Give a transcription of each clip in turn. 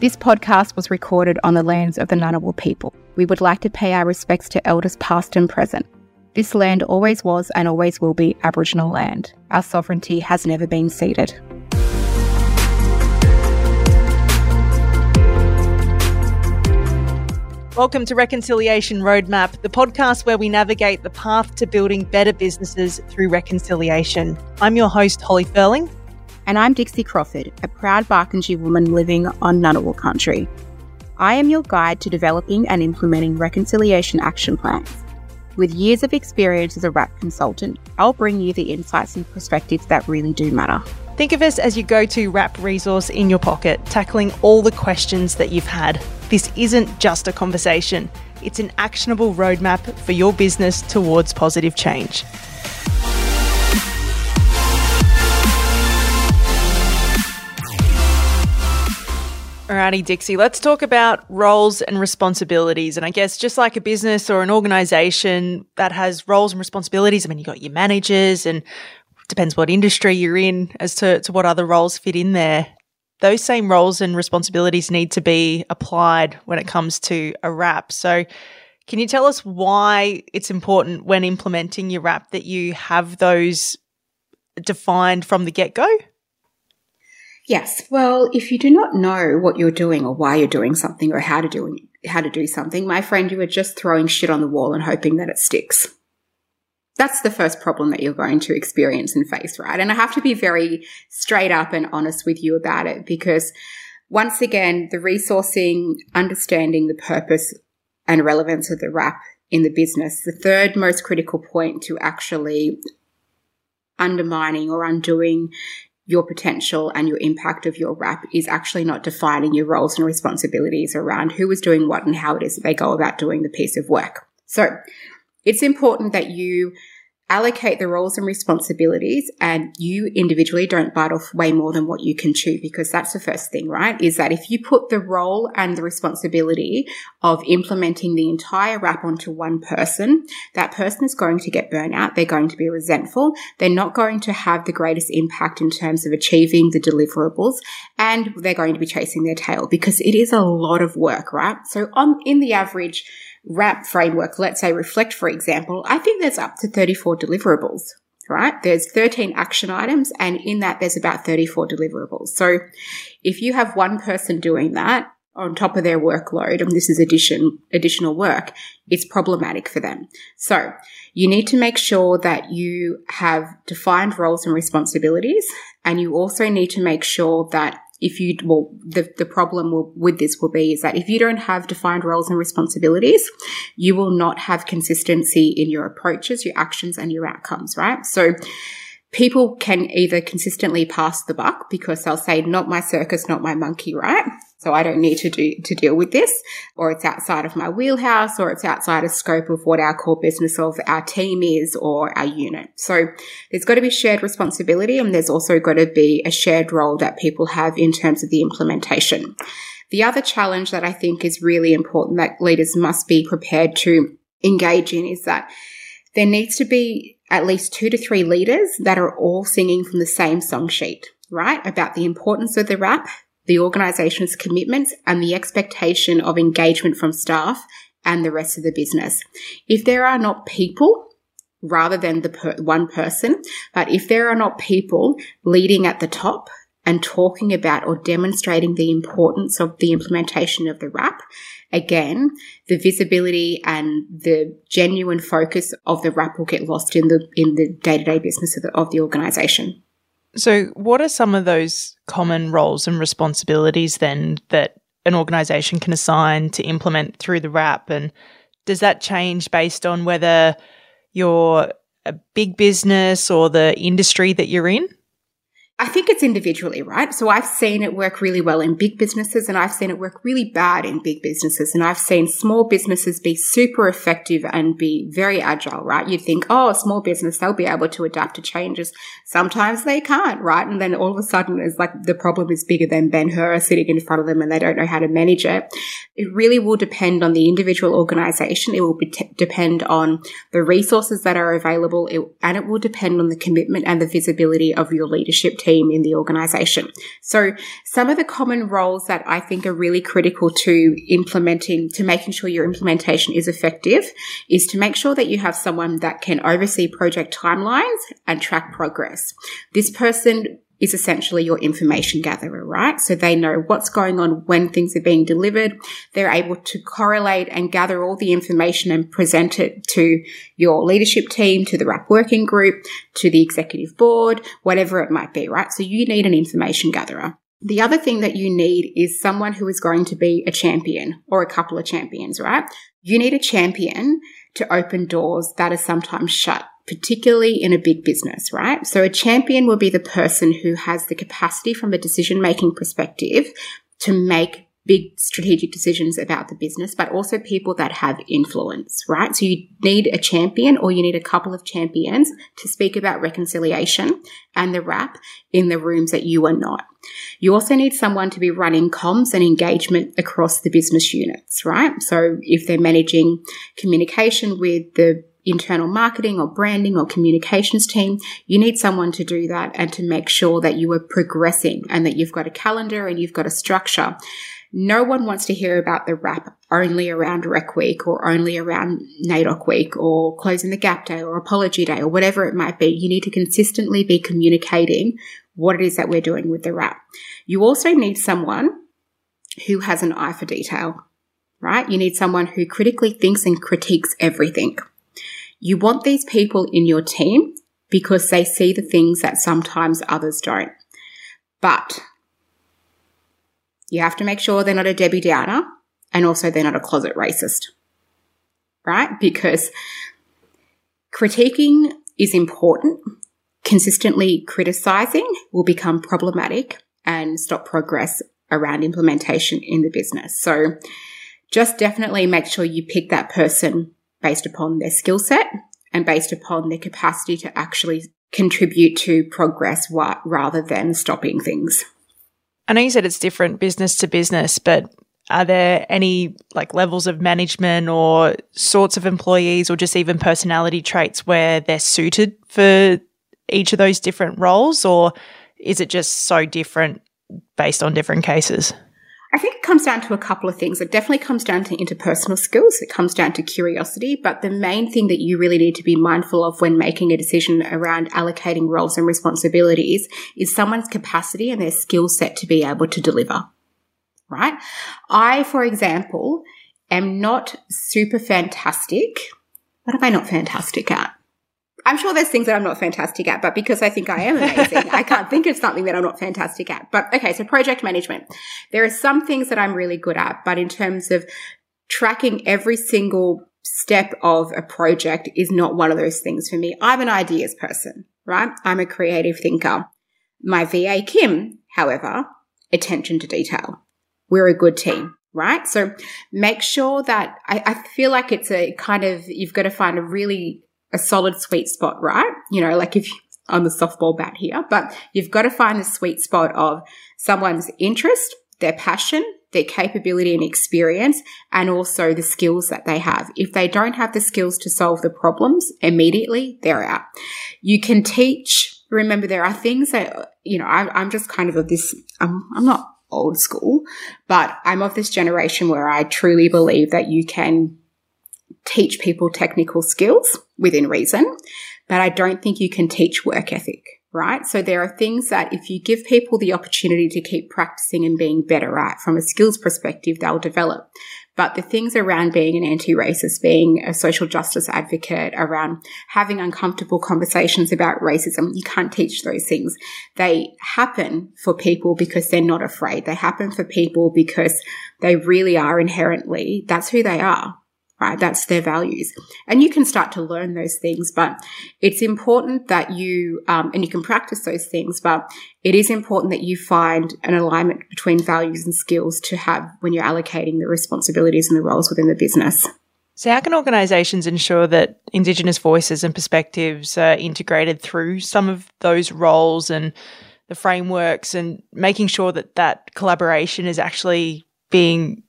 This podcast was recorded on the lands of the Ngunnawal people. We would like to pay our respects to elders past and present. This land always was and always will be Aboriginal land. Our sovereignty has never been ceded. Welcome to Reconciliation Roadmap, the podcast where we navigate the path to building better businesses through reconciliation. I'm your host, Holly Furling. And I'm Dixie Crawford, a proud Barkindji woman living on Ngunnawal country. I am your guide to developing and implementing reconciliation action plans. With years of experience as a RAP consultant, I'll bring you the insights and perspectives that really do matter. Think of us as your go to RAP resource in your pocket, tackling all the questions that you've had. This isn't just a conversation, it's an actionable roadmap for your business towards positive change. Alrighty, Dixie, let's talk about roles and responsibilities. And I guess just like a business or an organization that has roles and responsibilities, I mean, you've got your managers and depends what industry you're in as to, to what other roles fit in there. Those same roles and responsibilities need to be applied when it comes to a RAP. So, can you tell us why it's important when implementing your RAP that you have those defined from the get go? Yes. Well, if you do not know what you're doing or why you're doing something or how to do how to do something, my friend, you are just throwing shit on the wall and hoping that it sticks. That's the first problem that you're going to experience and face, right? And I have to be very straight up and honest with you about it because once again, the resourcing, understanding the purpose and relevance of the RAP in the business, the third most critical point to actually undermining or undoing your potential and your impact of your RAP is actually not defining your roles and responsibilities around who is doing what and how it is that they go about doing the piece of work. So it's important that you allocate the roles and responsibilities and you individually don't bite off way more than what you can chew because that's the first thing, right? Is that if you put the role and the responsibility of implementing the entire RAP onto one person, that person is going to get burnout. They're going to be resentful. They're not going to have the greatest impact in terms of achieving the deliverables and they're going to be chasing their tail because it is a lot of work, right? So on, in the average, RAP framework, let's say reflect, for example, I think there's up to 34 deliverables, right? There's 13 action items and in that there's about 34 deliverables. So if you have one person doing that on top of their workload, and this is addition, additional work, it's problematic for them. So you need to make sure that you have defined roles and responsibilities and you also need to make sure that if you well the, the problem will, with this will be is that if you don't have defined roles and responsibilities you will not have consistency in your approaches your actions and your outcomes right? So people can either consistently pass the buck because they'll say not my circus not my monkey right so I don't need to do to deal with this, or it's outside of my wheelhouse, or it's outside of scope of what our core business of our team is or our unit. So there's got to be shared responsibility, and there's also got to be a shared role that people have in terms of the implementation. The other challenge that I think is really important that leaders must be prepared to engage in is that there needs to be at least two to three leaders that are all singing from the same song sheet, right? About the importance of the RAP, the organization's commitments and the expectation of engagement from staff and the rest of the business. If there are not people, rather than the per- one person, but if there are not people leading at the top and talking about or demonstrating the importance of the implementation of the RAP, again, the visibility and the genuine focus of the RAP will get lost in the in the day to day business of the, of the organization. So, what are some of those common roles and responsibilities then that an organization can assign to implement through the RAP? And does that change based on whether you're a big business or the industry that you're in? I think it's individually, right? So I've seen it work really well in big businesses and I've seen it work really bad in big businesses. And I've seen small businesses be super effective and be very agile, right? You'd think, oh, small business, they'll be able to adapt to changes. Sometimes they can't, right? And then all of a sudden it's like the problem is bigger than Ben Hur sitting in front of them and they don't know how to manage it. It really will depend on the individual organization. It will t- depend on the resources that are available it, and it will depend on the commitment and the visibility of your leadership team team in the organization. So some of the common roles that I think are really critical to implementing, to making sure your implementation is effective is to make sure that you have someone that can oversee project timelines and track progress. This person is essentially your information gatherer, right? So they know what's going on when things are being delivered. They're able to correlate and gather all the information and present it to your leadership team, to the RAP working group, to the executive board, whatever it might be, right? So you need an information gatherer. The other thing that you need is someone who is going to be a champion or a couple of champions, right? You need a champion to open doors that are sometimes shut particularly in a big business, right? So a champion will be the person who has the capacity from a decision making perspective to make big strategic decisions about the business, but also people that have influence, right? So you need a champion or you need a couple of champions to speak about reconciliation and the RAP in the rooms that you are not. You also need someone to be running comms and engagement across the business units, right? So if they're managing communication with the internal marketing or branding or communications team, you need someone to do that and to make sure that you are progressing and that you've got a calendar and you've got a structure. No one wants to hear about the RAP only around Rec Week or only around NAIDOC Week or Closing the Gap Day or Apology Day or whatever it might be. You need to consistently be communicating what it is that we're doing with the RAP. You also need someone who has an eye for detail, right? You need someone who critically thinks and critiques everything. You want these people in your team because they see the things that sometimes others don't. But you have to make sure they're not a Debbie Downer and also they're not a closet racist, right? Because critiquing is important. Consistently criticizing will become problematic and stop progress around implementation in the business. So just definitely make sure you pick that person based upon their skill set and based upon their capacity to actually contribute to progress rather than stopping things. I know you said it's different business to business, but are there any like levels of management or sorts of employees or just even personality traits where they're suited for each of those different roles or is it just so different based on different cases? I think it comes down to a couple of things. It definitely comes down to interpersonal skills. It comes down to curiosity. But the main thing that you really need to be mindful of when making a decision around allocating roles and responsibilities is someone's capacity and their skill set to be able to deliver. Right? I, for example, am not super fantastic. What am I not fantastic at? I'm sure there's things that I'm not fantastic at, but because I think I am amazing, I can't think of something that I'm not fantastic at. But okay, so project management. There are some things that I'm really good at, but in terms of tracking every single step of a project is not one of those things for me. I'm an ideas person, right? I'm a creative thinker. My VA, Kim, however, attention to detail. We're a good team right? So make sure that I, I, feel like it's a kind of, you've got to find a really a solid sweet spot, right? You know, like if on the softball bat here, but you've got to find the sweet spot of someone's interest, their passion, their capability and experience, and also the skills that they have. If they don't have the skills to solve the problems immediately, they're out. You can teach. Remember, there are things that, you know, I'm, I'm just kind of of this, I'm, I'm not old school, but I'm of this generation where I truly believe that you can teach people technical skills within reason, but I don't think you can teach work ethic, right? So there are things that if you give people the opportunity to keep practicing and being better at from a skills perspective, they'll develop. But the things around being an anti-racist, being a social justice advocate, around having uncomfortable conversations about racism, you can't teach those things. They happen for people because they're not afraid. They happen for people because they really are inherently, that's who they are right? That's their values. And you can start to learn those things, but it's important that you, um, and you can practice those things, but it is important that you find an alignment between values and skills to have when you're allocating the responsibilities and the roles within the business. So, how can organisations ensure that Indigenous voices and perspectives are integrated through some of those roles and the frameworks and making sure that that collaboration is actually being,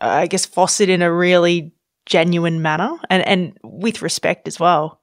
I guess, fostered in a really genuine manner and, and with respect as well.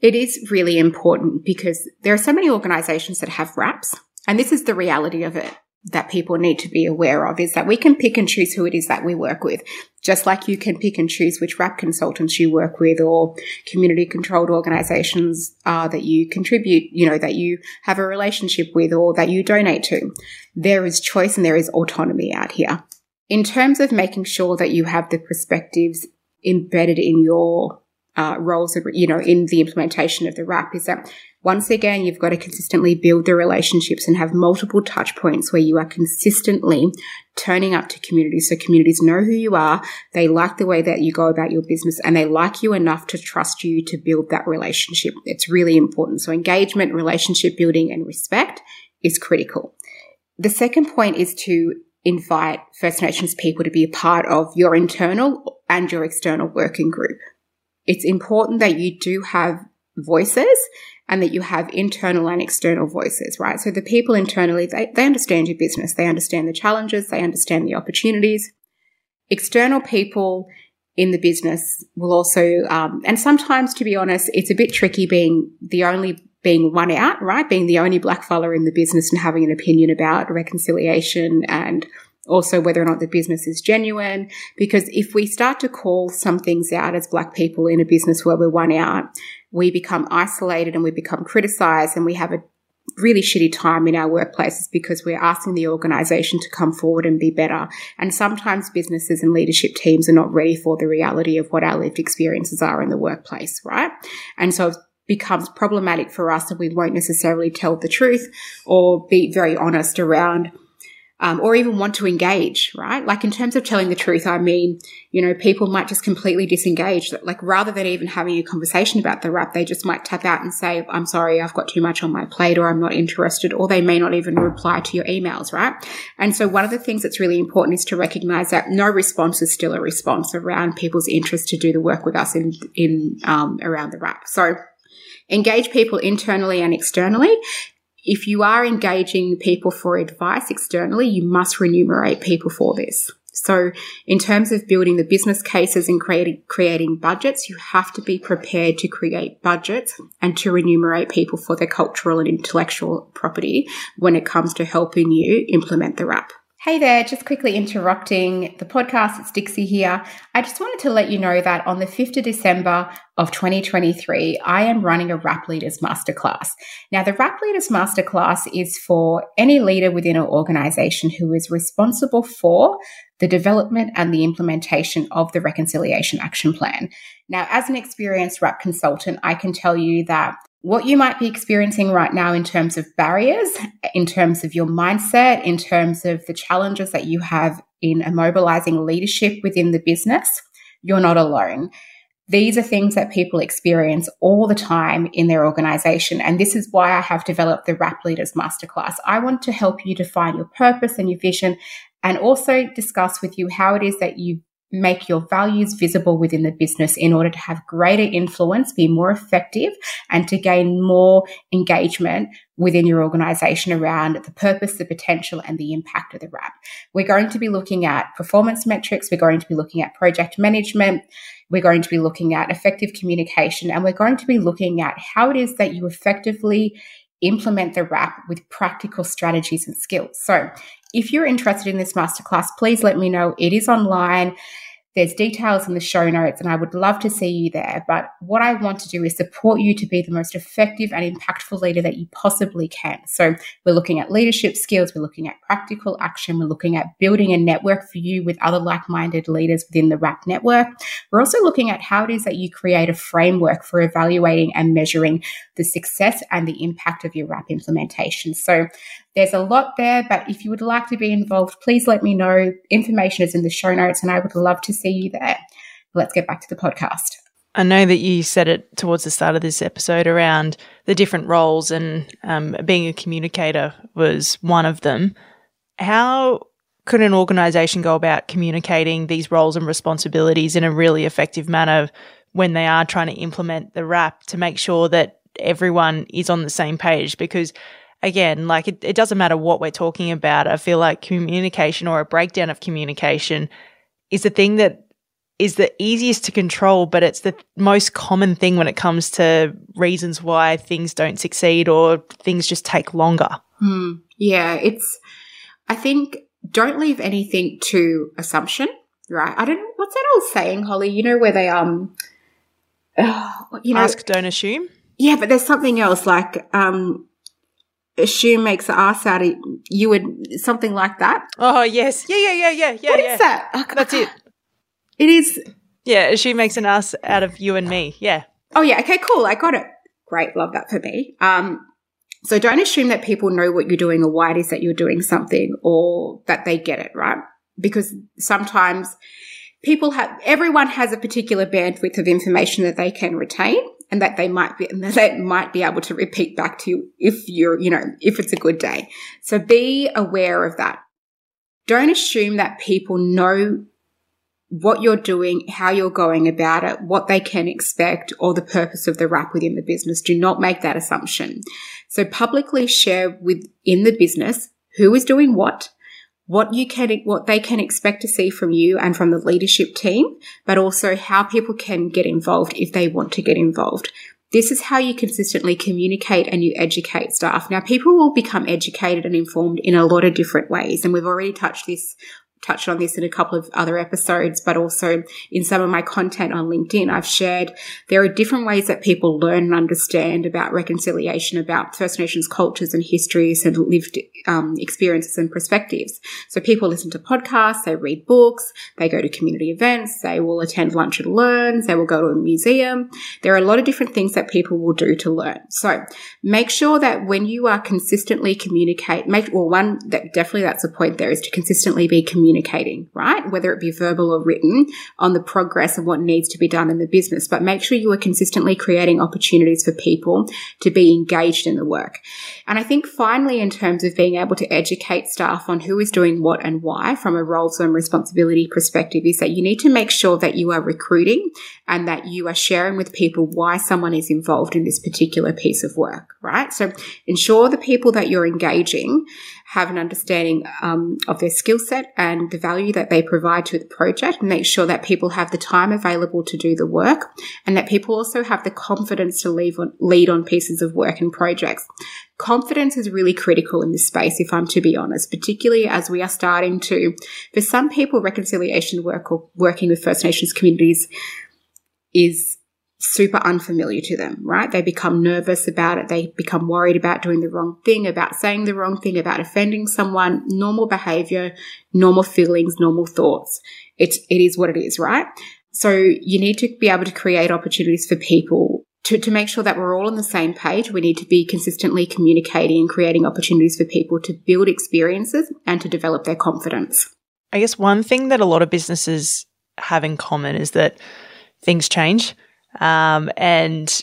It is really important because there are so many organizations that have RAPs And this is the reality of it that people need to be aware of is that we can pick and choose who it is that we work with, just like you can pick and choose which RAP consultants you work with or community controlled organizations uh, that you contribute, you know, that you have a relationship with or that you donate to. There is choice and there is autonomy out here. In terms of making sure that you have the perspectives embedded in your uh, roles, you know, in the implementation of the RAP is that once again, you've got to consistently build the relationships and have multiple touch points where you are consistently turning up to communities so communities know who you are, they like the way that you go about your business, and they like you enough to trust you to build that relationship. It's really important. So engagement, relationship building, and respect is critical. The second point is to invite First Nations people to be a part of your internal and your external working group. It's important that you do have voices and that you have internal and external voices, right? So the people internally, they, they understand your business. They understand the challenges. They understand the opportunities. External people in the business will also, um, and sometimes to be honest, it's a bit tricky being the only being one out, right? Being the only black fella in the business and having an opinion about reconciliation and also whether or not the business is genuine. Because if we start to call some things out as black people in a business where we're one out, we become isolated and we become criticized and we have a really shitty time in our workplaces because we're asking the organization to come forward and be better. And sometimes businesses and leadership teams are not ready for the reality of what our lived experiences are in the workplace, right? And so becomes problematic for us and we won't necessarily tell the truth or be very honest around um, or even want to engage, right? Like in terms of telling the truth, I mean, you know, people might just completely disengage. Like rather than even having a conversation about the RAP, they just might tap out and say, I'm sorry, I've got too much on my plate or I'm not interested, or they may not even reply to your emails, right? And so one of the things that's really important is to recognize that no response is still a response around people's interest to do the work with us in, in, um, around the RAP. So, engage people internally and externally if you are engaging people for advice externally, you must remunerate people for this. So in terms of building the business cases and creating, creating budgets, you have to be prepared to create budgets and to remunerate people for their cultural and intellectual property when it comes to helping you implement the RAP. Hey there, just quickly interrupting the podcast. It's Dixie here. I just wanted to let you know that on the 5th of December of 2023, I am running a RAP Leaders Masterclass. Now, the RAP Leaders Masterclass is for any leader within an organization who is responsible for the development and the implementation of the Reconciliation Action Plan. Now, as an experienced RAP consultant, I can tell you that what you might be experiencing right now in terms of barriers, in terms of your mindset, in terms of the challenges that you have in immobilizing leadership within the business, you're not alone. These are things that people experience all the time in their organization. And this is why I have developed the RAP Leaders Masterclass. I want to help you define your purpose and your vision and also discuss with you how it is that you make your values visible within the business in order to have greater influence, be more effective, and to gain more engagement within your organization around the purpose, the potential, and the impact of the RAP. We're going to be looking at performance metrics, we're going to be looking at project management, we're going to be looking at effective communication, and we're going to be looking at how it is that you effectively implement the RAP with practical strategies and skills. So if you're interested in this masterclass, please let me know. It is online. There's details in the show notes, and I would love to see you there. But what I want to do is support you to be the most effective and impactful leader that you possibly can. So, we're looking at leadership skills, we're looking at practical action, we're looking at building a network for you with other like minded leaders within the RAP network. We're also looking at how it is that you create a framework for evaluating and measuring the success and the impact of your RAP implementation. So, there's a lot there, but if you would like to be involved, please let me know. Information is in the show notes, and I would love to see you there. Let's get back to the podcast. I know that you said it towards the start of this episode around the different roles, and um, being a communicator was one of them. How could an organization go about communicating these roles and responsibilities in a really effective manner when they are trying to implement the RAP to make sure that everyone is on the same page? Because again, like it, it doesn't matter what we're talking about. I feel like communication or a breakdown of communication is the thing that is the easiest to control, but it's the most common thing when it comes to reasons why things don't succeed or things just take longer. Mm, yeah, it's, I think, don't leave anything to assumption, right? I don't know, what's that old saying, Holly? You know, where they, um, you know, ask, don't assume. Yeah, but there's something else like, um, assume makes an ass out of you would something like that. Oh yes, yeah, yeah, yeah, yeah, yeah. What yeah. is that? Oh, That's it. It is. Yeah, she makes an ass out of you and me. Yeah. Oh yeah. Okay. Cool. I got it. Great. Love that for me. Um. So don't assume that people know what you're doing or why it is that you're doing something or that they get it right because sometimes people have everyone has a particular bandwidth of information that they can retain and that they might be and that they might be able to repeat back to you if you're you know if it's a good day so be aware of that don't assume that people know what you're doing, how you're going about it, what they can expect, or the purpose of the RAP within the business. Do not make that assumption. So publicly share within the business who is doing what, what you can, what they can expect to see from you and from the leadership team, but also how people can get involved if they want to get involved. This is how you consistently communicate and you educate staff. Now, people will become educated and informed in a lot of different ways. And we've already touched this touched on this in a couple of other episodes, but also in some of my content on LinkedIn, I've shared there are different ways that people learn and understand about reconciliation, about First Nations cultures and histories and lived um, experiences and perspectives. So people listen to podcasts, they read books, they go to community events, they will attend lunch and learns, they will go to a museum. There are a lot of different things that people will do to learn. So make sure that when you are consistently communicate, make, well, one, that definitely that's the point there is to consistently be communicating communicating, right? Whether it be verbal or written on the progress of what needs to be done in the business, but make sure you are consistently creating opportunities for people to be engaged in the work. And I think finally, in terms of being able to educate staff on who is doing what and why from a roles and responsibility perspective is that you need to make sure that you are recruiting and that you are sharing with people why someone is involved in this particular piece of work, right? So ensure the people that you're engaging have an understanding um, of their skill set and the value that they provide to the project. And make sure that people have the time available to do the work and that people also have the confidence to lead on, lead on pieces of work and projects. Confidence is really critical in this space, if I'm to be honest, particularly as we are starting to, for some people, reconciliation work or working with First Nations communities is super unfamiliar to them, right? They become nervous about it. They become worried about doing the wrong thing, about saying the wrong thing, about offending someone. Normal behavior, normal feelings, normal thoughts. It's, it is what it is, right? So you need to be able to create opportunities for people to, to make sure that we're all on the same page. We need to be consistently communicating and creating opportunities for people to build experiences and to develop their confidence. I guess one thing that a lot of businesses have in common is that things change um, and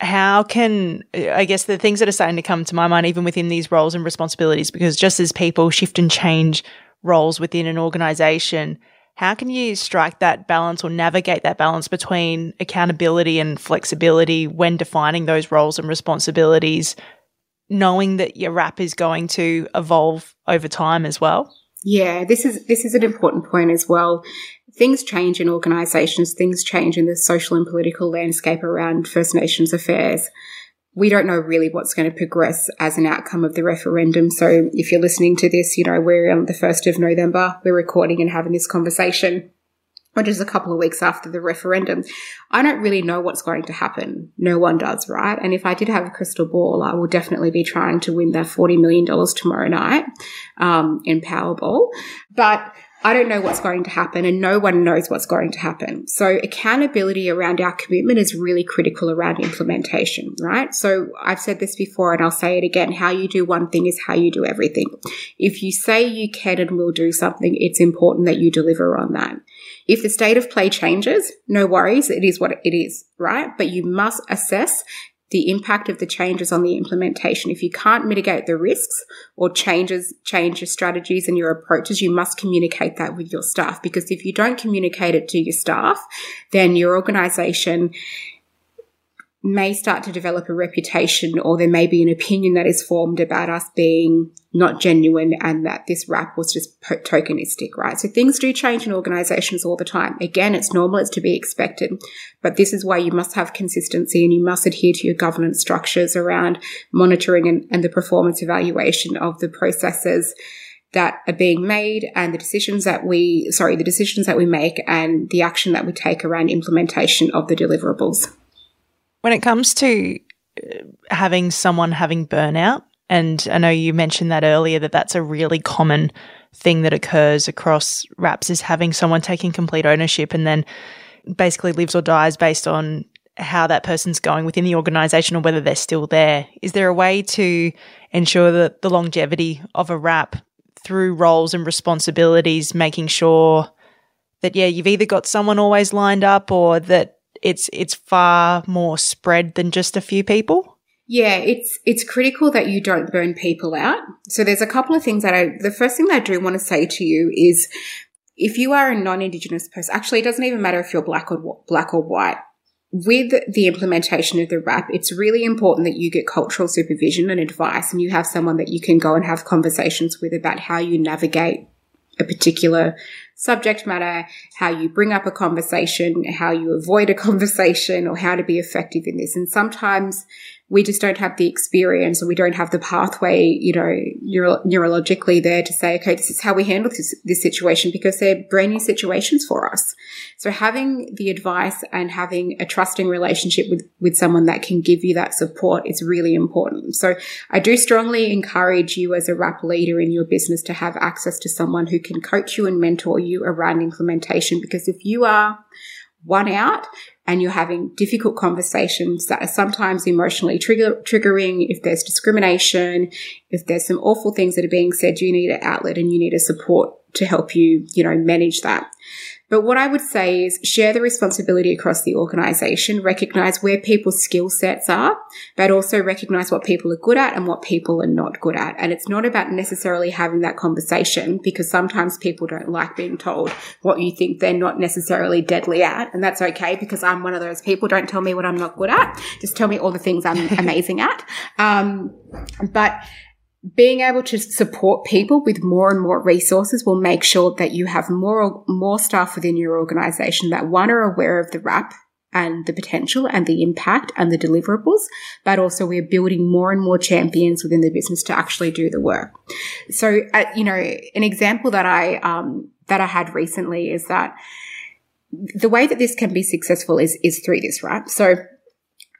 how can, I guess, the things that are starting to come to my mind, even within these roles and responsibilities, because just as people shift and change roles within an organization, how can you strike that balance or navigate that balance between accountability and flexibility when defining those roles and responsibilities, knowing that your RAP is going to evolve over time as well? Yeah, this is this is an important point as well things change in organisations, things change in the social and political landscape around First Nations affairs. We don't know really what's going to progress as an outcome of the referendum. So if you're listening to this, you know, we're on the 1st of November, we're recording and having this conversation, which is a couple of weeks after the referendum. I don't really know what's going to happen. No one does, right? And if I did have a crystal ball, I will definitely be trying to win that $40 million tomorrow night um, in Powerball. But I don't know what's going to happen and no one knows what's going to happen. So accountability around our commitment is really critical around implementation, right? So I've said this before and I'll say it again. How you do one thing is how you do everything. If you say you can and will do something, it's important that you deliver on that. If the state of play changes, no worries. It is what it is, right? But you must assess the impact of the changes on the implementation. If you can't mitigate the risks or changes, change your strategies and your approaches, you must communicate that with your staff because if you don't communicate it to your staff, then your organization may start to develop a reputation or there may be an opinion that is formed about us being not genuine and that this RAP was just tokenistic, right? So things do change in organizations all the time. Again, it's normal, it's to be expected, but this is why you must have consistency and you must adhere to your governance structures around monitoring and, and the performance evaluation of the processes that are being made and the decisions that we, sorry, the decisions that we make and the action that we take around implementation of the deliverables. When it comes to uh, having someone having burnout, and I know you mentioned that earlier that that's a really common thing that occurs across RAPs is having someone taking complete ownership and then basically lives or dies based on how that person's going within the organization or whether they're still there. Is there a way to ensure that the longevity of a RAP through roles and responsibilities, making sure that, yeah, you've either got someone always lined up or that it's it's far more spread than just a few people? Yeah, it's it's critical that you don't burn people out. So there's a couple of things that I the first thing that I do want to say to you is if you are a non-indigenous person, actually it doesn't even matter if you're black or black or white. With the implementation of the RAP, it's really important that you get cultural supervision and advice and you have someone that you can go and have conversations with about how you navigate a particular subject matter, how you bring up a conversation, how you avoid a conversation, or how to be effective in this. And sometimes we just don't have the experience or we don't have the pathway, you know, neuro- neurologically there to say, okay, this is how we handle this, this situation because they're brand new situations for us. So having the advice and having a trusting relationship with, with someone that can give you that support is really important. So I do strongly encourage you as a RAP leader in your business to have access to someone who can coach you and mentor you around implementation because if you are one out and you're having difficult conversations that are sometimes emotionally trigger, triggering, if there's discrimination, if there's some awful things that are being said, you need an outlet and you need a support to help you, you know, manage that. But what I would say is share the responsibility across the organization, recognize where people's skill sets are, but also recognize what people are good at and what people are not good at. And it's not about necessarily having that conversation because sometimes people don't like being told what you think they're not necessarily deadly at. And that's okay because I'm one of those people. Don't tell me what I'm not good at. Just tell me all the things I'm amazing at. Um, but being able to support people with more and more resources will make sure that you have more more staff within your organization that one are aware of the RAP and the potential and the impact and the deliverables, but also we're building more and more champions within the business to actually do the work. So, uh, you know, an example that I um, that I had recently is that the way that this can be successful is is through this, right? So,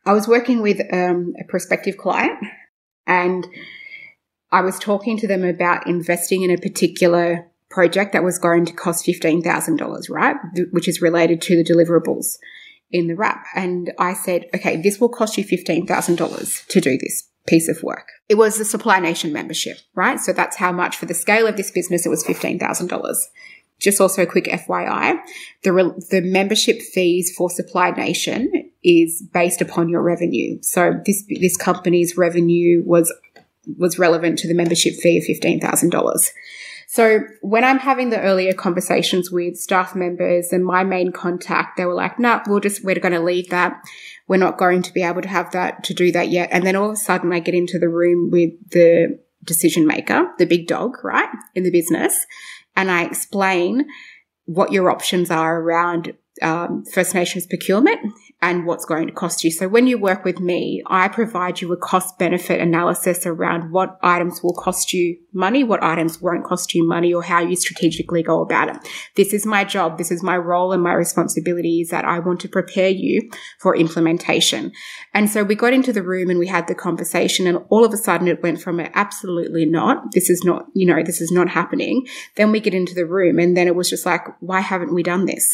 I was working with um, a prospective client and I was talking to them about investing in a particular project that was going to cost $15,000, right? Which is related to the deliverables in the RAP. And I said, okay, this will cost you $15,000 to do this piece of work. It was the Supply Nation membership, right? So that's how much for the scale of this business, it was $15,000. Just also a quick FYI, the, re- the membership fees for Supply Nation is based upon your revenue. So this, this company's revenue was was relevant to the membership fee of $15,000. So when I'm having the earlier conversations with staff members and my main contact, they were like, no, nah, we'll just, we're going to leave that. We're not going to be able to have that, to do that yet. And then all of a sudden I get into the room with the decision maker, the big dog, right, in the business. And I explain what your options are around um, First Nations procurement and what's going to cost you. So when you work with me, I provide you a cost benefit analysis around what items will cost you money, what items won't cost you money, or how you strategically go about it. This is my job. This is my role and my responsibility is that I want to prepare you for implementation. And so we got into the room and we had the conversation and all of a sudden it went from absolutely not. This is not, you know, this is not happening. Then we get into the room and then it was just like, why haven't we done this?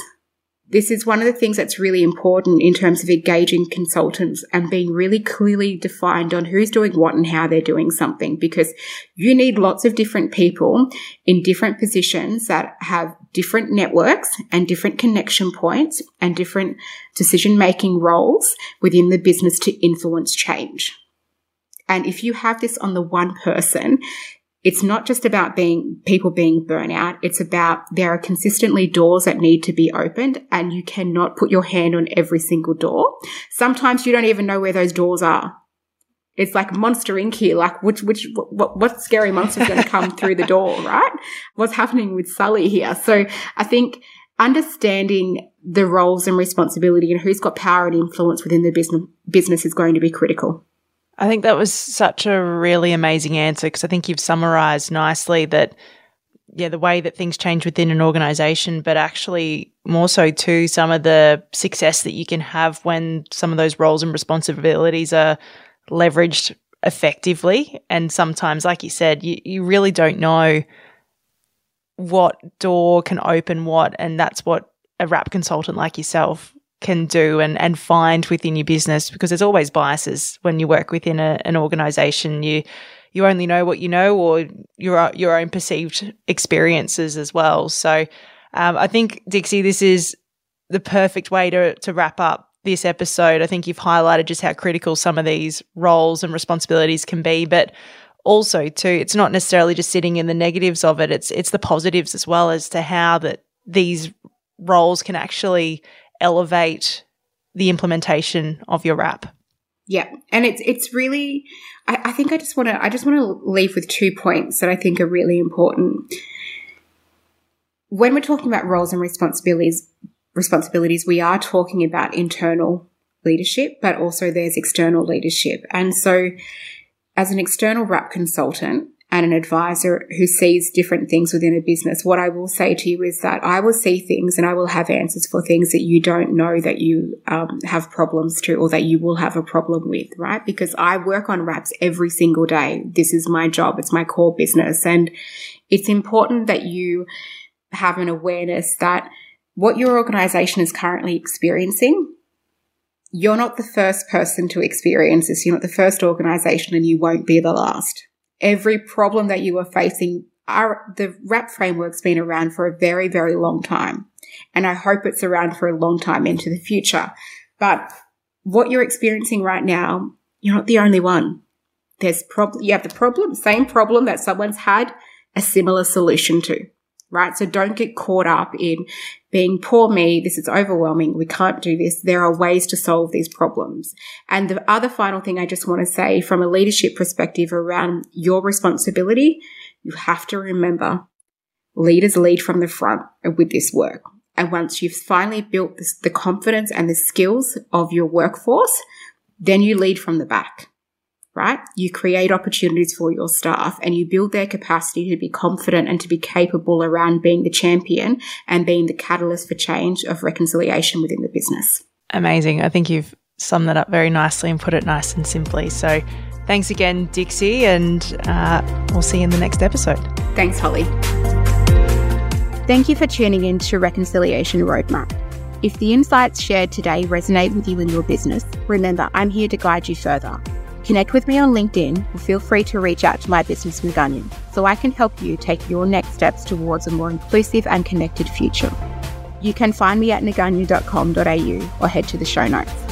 This is one of the things that's really important in terms of engaging consultants and being really clearly defined on who's doing what and how they're doing something because you need lots of different people in different positions that have different networks and different connection points and different decision making roles within the business to influence change. And if you have this on the one person, it's not just about being people being burnout. It's about there are consistently doors that need to be opened and you cannot put your hand on every single door. Sometimes you don't even know where those doors are. It's like Monster Inc. here. Like, which, which, what, what scary monster is going to come through the door, right? What's happening with Sully here? So I think understanding the roles and responsibility and who's got power and influence within the business, business is going to be critical. I think that was such a really amazing answer because I think you've summarized nicely that, yeah, the way that things change within an organization, but actually more so too, some of the success that you can have when some of those roles and responsibilities are leveraged effectively. And sometimes, like you said, you, you really don't know what door can open what. And that's what a RAP consultant like yourself can do and, and find within your business because there's always biases when you work within a, an organization. You you only know what you know or your your own perceived experiences as well. So um, I think Dixie, this is the perfect way to to wrap up this episode. I think you've highlighted just how critical some of these roles and responsibilities can be, but also too, it's not necessarily just sitting in the negatives of it. It's it's the positives as well as to how that these roles can actually elevate the implementation of your RAP. Yeah. And it's it's really I, I think I just wanna I just wanna leave with two points that I think are really important. When we're talking about roles and responsibilities responsibilities, we are talking about internal leadership, but also there's external leadership. And so as an external RAP consultant, and an advisor who sees different things within a business, what I will say to you is that I will see things and I will have answers for things that you don't know that you um, have problems to or that you will have a problem with, right? Because I work on RAPs every single day. This is my job. It's my core business. And it's important that you have an awareness that what your organization is currently experiencing you're not the first person to experience this. You're not the first organization and you won't be the last every problem that you are facing. Our, the RAP framework's been around for a very, very long time. And I hope it's around for a long time into the future. But what you're experiencing right now, you're not the only one. There's problem, you have the problem, same problem that someone's had a similar solution to right? So don't get caught up in being poor me. This is overwhelming. We can't do this. There are ways to solve these problems. And the other final thing I just want to say from a leadership perspective around your responsibility, you have to remember leaders lead from the front with this work. And once you've finally built this, the confidence and the skills of your workforce, then you lead from the back right? You create opportunities for your staff and you build their capacity to be confident and to be capable around being the champion and being the catalyst for change of reconciliation within the business. Amazing. I think you've summed that up very nicely and put it nice and simply. So thanks again, Dixie, and uh, we'll see you in the next episode. Thanks, Holly. Thank you for tuning in to Reconciliation Roadmap. If the insights shared today resonate with you in your business, remember I'm here to guide you further. Connect with me on LinkedIn or feel free to reach out to my business Ngannou so I can help you take your next steps towards a more inclusive and connected future. You can find me at ngannou.com.au or head to the show notes.